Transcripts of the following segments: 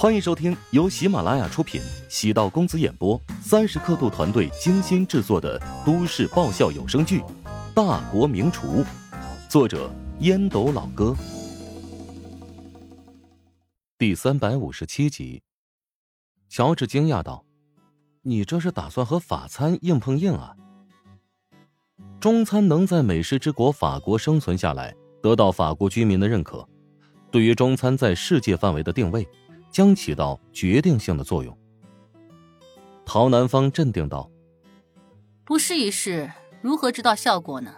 欢迎收听由喜马拉雅出品、喜道公子演播、三十刻度团队精心制作的都市爆笑有声剧《大国名厨》，作者烟斗老哥，第三百五十七集。乔治惊讶道：“你这是打算和法餐硬碰硬啊？中餐能在美食之国法国生存下来，得到法国居民的认可，对于中餐在世界范围的定位。”将起到决定性的作用。陶南方镇定道：“不试一试，如何知道效果呢？”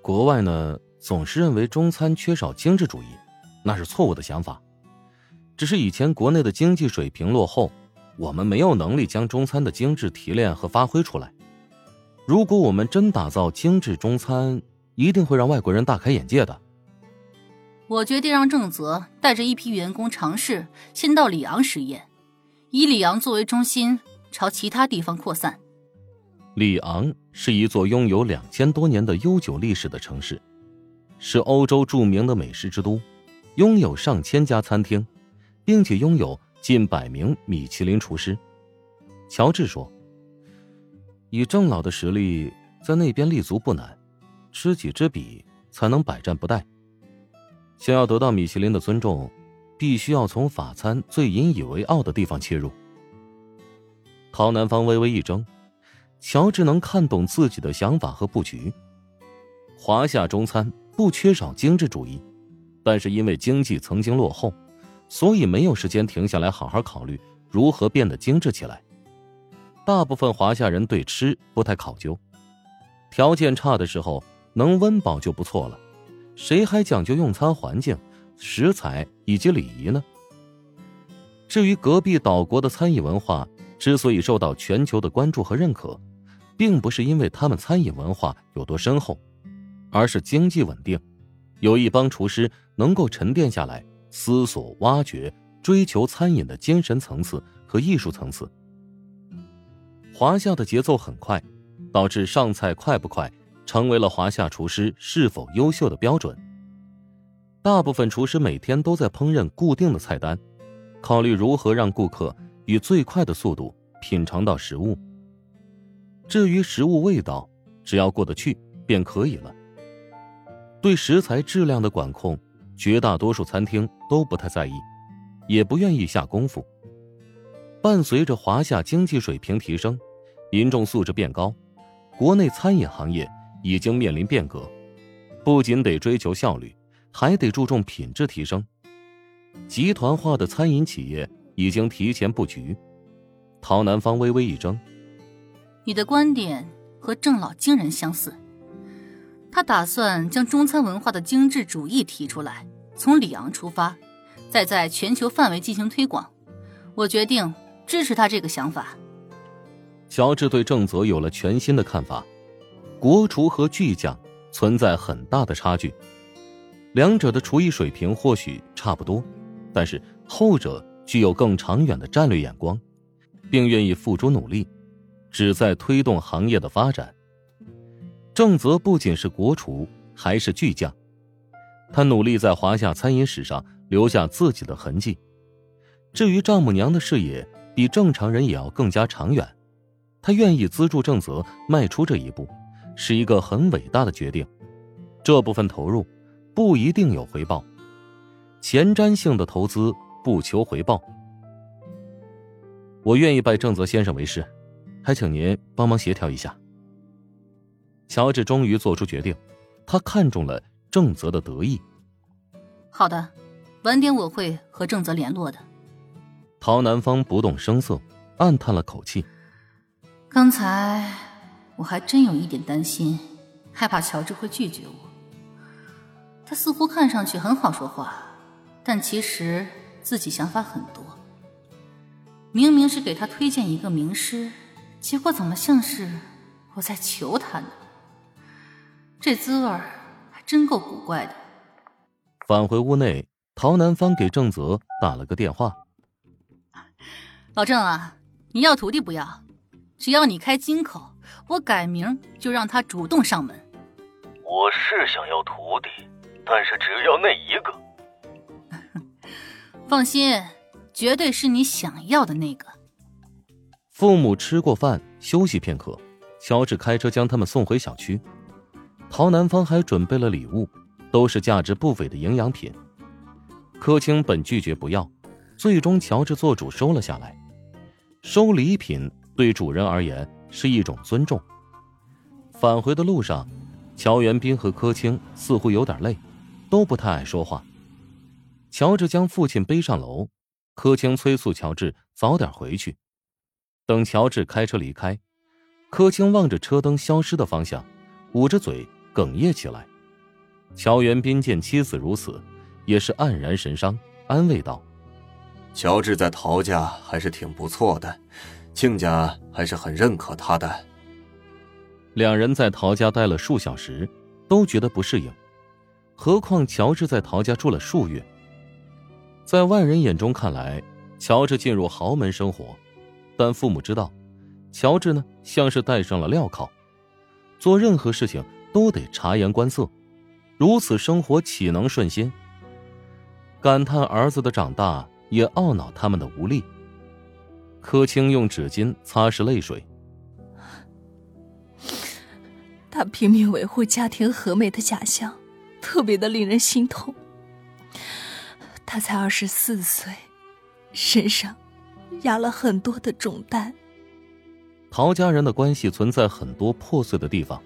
国外呢，总是认为中餐缺少精致主义，那是错误的想法。只是以前国内的经济水平落后，我们没有能力将中餐的精致提炼和发挥出来。如果我们真打造精致中餐，一定会让外国人大开眼界的。我决定让郑泽带着一批员工尝试，先到里昂实验，以里昂作为中心，朝其他地方扩散。里昂是一座拥有两千多年的悠久历史的城市，是欧洲著名的美食之都，拥有上千家餐厅，并且拥有近百名米其林厨师。乔治说：“以郑老的实力，在那边立足不难，知己知彼，才能百战不殆。”想要得到米其林的尊重，必须要从法餐最引以为傲的地方切入。陶南方微微一怔，乔治能看懂自己的想法和布局。华夏中餐不缺少精致主义，但是因为经济曾经落后，所以没有时间停下来好好考虑如何变得精致起来。大部分华夏人对吃不太考究，条件差的时候能温饱就不错了。谁还讲究用餐环境、食材以及礼仪呢？至于隔壁岛国的餐饮文化之所以受到全球的关注和认可，并不是因为他们餐饮文化有多深厚，而是经济稳定，有一帮厨师能够沉淀下来思索、挖掘、追求餐饮的精神层次和艺术层次。华夏的节奏很快，导致上菜快不快。成为了华夏厨师是否优秀的标准。大部分厨师每天都在烹饪固定的菜单，考虑如何让顾客以最快的速度品尝到食物。至于食物味道，只要过得去便可以了。对食材质量的管控，绝大多数餐厅都不太在意，也不愿意下功夫。伴随着华夏经济水平提升，民众素质变高，国内餐饮行业。已经面临变革，不仅得追求效率，还得注重品质提升。集团化的餐饮企业已经提前布局。陶南方微微一怔：“你的观点和郑老惊人相似。他打算将中餐文化的精致主义提出来，从里昂出发，再在全球范围进行推广。我决定支持他这个想法。”乔治对郑泽有了全新的看法。国厨和巨匠存在很大的差距，两者的厨艺水平或许差不多，但是后者具有更长远的战略眼光，并愿意付出努力，旨在推动行业的发展。郑泽不仅是国厨，还是巨匠，他努力在华夏餐饮史上留下自己的痕迹。至于丈母娘的视野，比正常人也要更加长远，他愿意资助郑泽迈出这一步。是一个很伟大的决定，这部分投入不一定有回报，前瞻性的投资不求回报。我愿意拜郑泽先生为师，还请您帮忙协调一下。乔治终于做出决定，他看中了郑泽的得意。好的，晚点我会和郑泽联络的。陶南方不动声色，暗叹了口气。刚才。我还真有一点担心，害怕乔治会拒绝我。他似乎看上去很好说话，但其实自己想法很多。明明是给他推荐一个名师，结果怎么像是我在求他呢？这滋味还真够古怪的。返回屋内，陶南方给郑泽打了个电话：“老郑啊，你要徒弟不要？只要你开金口。”我改名就让他主动上门。我是想要徒弟，但是只要那一个。放心，绝对是你想要的那个。父母吃过饭，休息片刻，乔治开车将他们送回小区。陶南方还准备了礼物，都是价值不菲的营养品。柯青本拒绝不要，最终乔治做主收了下来。收礼品对主人而言是一种尊重。返回的路上，乔元斌和柯青似乎有点累，都不太爱说话。乔治将父亲背上楼，柯青催促乔治早点回去。等乔治开车离开，柯青望着车灯消失的方向，捂着嘴哽咽起来。乔元斌见妻子如此。也是黯然神伤，安慰道：“乔治在陶家还是挺不错的，亲家还是很认可他的。”两人在陶家待了数小时，都觉得不适应，何况乔治在陶家住了数月。在外人眼中看来，乔治进入豪门生活，但父母知道，乔治呢像是戴上了镣铐，做任何事情都得察言观色，如此生活岂能顺心？感叹儿子的长大，也懊恼他们的无力。柯青用纸巾擦拭泪水。他拼命维护家庭和美的假象，特别的令人心痛。他才二十四岁，身上压了很多的重担。陶家人的关系存在很多破碎的地方，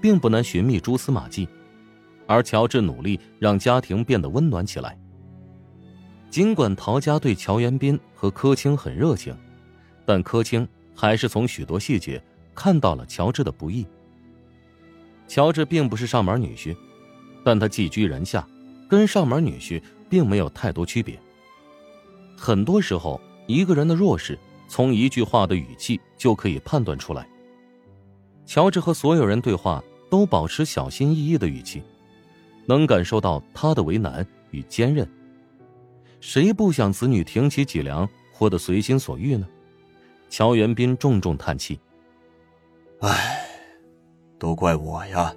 并不难寻觅蛛丝马迹，而乔治努力让家庭变得温暖起来。尽管陶家对乔元斌和柯青很热情，但柯青还是从许多细节看到了乔治的不易。乔治并不是上门女婿，但他寄居人下，跟上门女婿并没有太多区别。很多时候，一个人的弱势从一句话的语气就可以判断出来。乔治和所有人对话都保持小心翼翼的语气，能感受到他的为难与坚韧。谁不想子女挺起脊梁，活得随心所欲呢？乔元斌重重叹气：“唉，都怪我呀！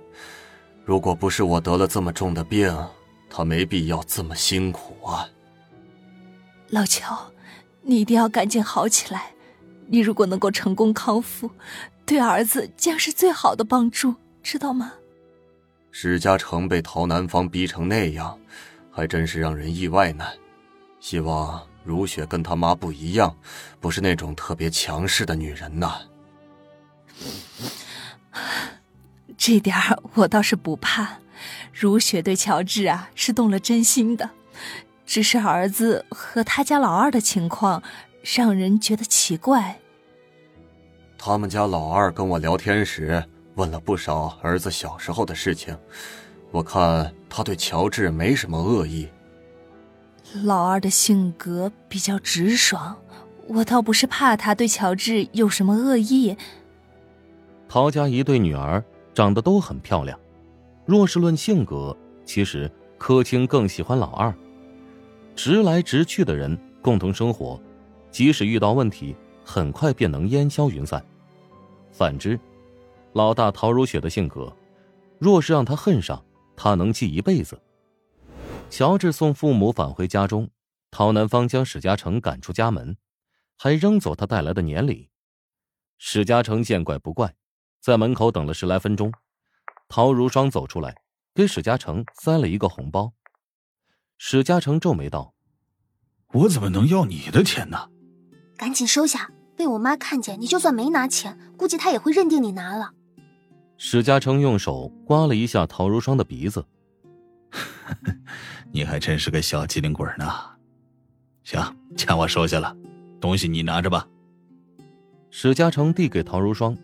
如果不是我得了这么重的病，他没必要这么辛苦啊。”老乔，你一定要赶紧好起来。你如果能够成功康复，对儿子将是最好的帮助，知道吗？史家成被陶南方逼成那样，还真是让人意外呢。希望如雪跟她妈不一样，不是那种特别强势的女人呐。这点我倒是不怕，如雪对乔治啊是动了真心的，只是儿子和他家老二的情况让人觉得奇怪。他们家老二跟我聊天时问了不少儿子小时候的事情，我看他对乔治没什么恶意。老二的性格比较直爽，我倒不是怕他对乔治有什么恶意。陶家一对女儿长得都很漂亮，若是论性格，其实柯青更喜欢老二。直来直去的人共同生活，即使遇到问题，很快便能烟消云散。反之，老大陶如雪的性格，若是让他恨上，他能记一辈子。乔治送父母返回家中，陶南方将史嘉诚赶出家门，还扔走他带来的年礼。史嘉诚见怪不怪，在门口等了十来分钟。陶如霜走出来，给史嘉诚塞了一个红包。史嘉诚皱眉道：“我怎么能要你的钱呢？”赶紧收下，被我妈看见，你就算没拿钱，估计她也会认定你拿了。史嘉诚用手刮了一下陶如霜的鼻子。你还真是个小机灵鬼呢！行，钱我收下了，东西你拿着吧。史嘉诚递给陶如霜，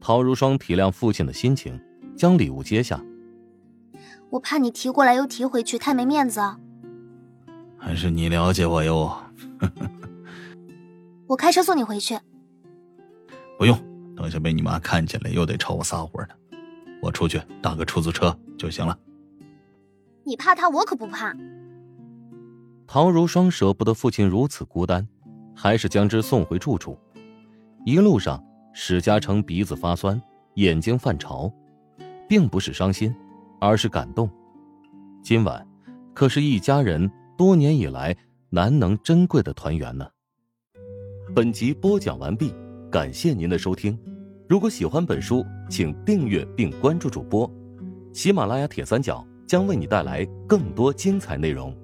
陶如霜体谅父亲的心情，将礼物接下。我怕你提过来又提回去，太没面子。还是你了解我哟。我开车送你回去。不用，等下被你妈看见了，又得朝我撒火呢。我出去打个出租车就行了。你怕他，我可不怕。陶如霜舍不得父亲如此孤单，还是将之送回住处。一路上，史嘉诚鼻子发酸，眼睛泛潮，并不是伤心，而是感动。今晚，可是一家人多年以来难能珍贵的团圆呢。本集播讲完毕，感谢您的收听。如果喜欢本书，请订阅并关注主播，喜马拉雅铁三角。将为你带来更多精彩内容。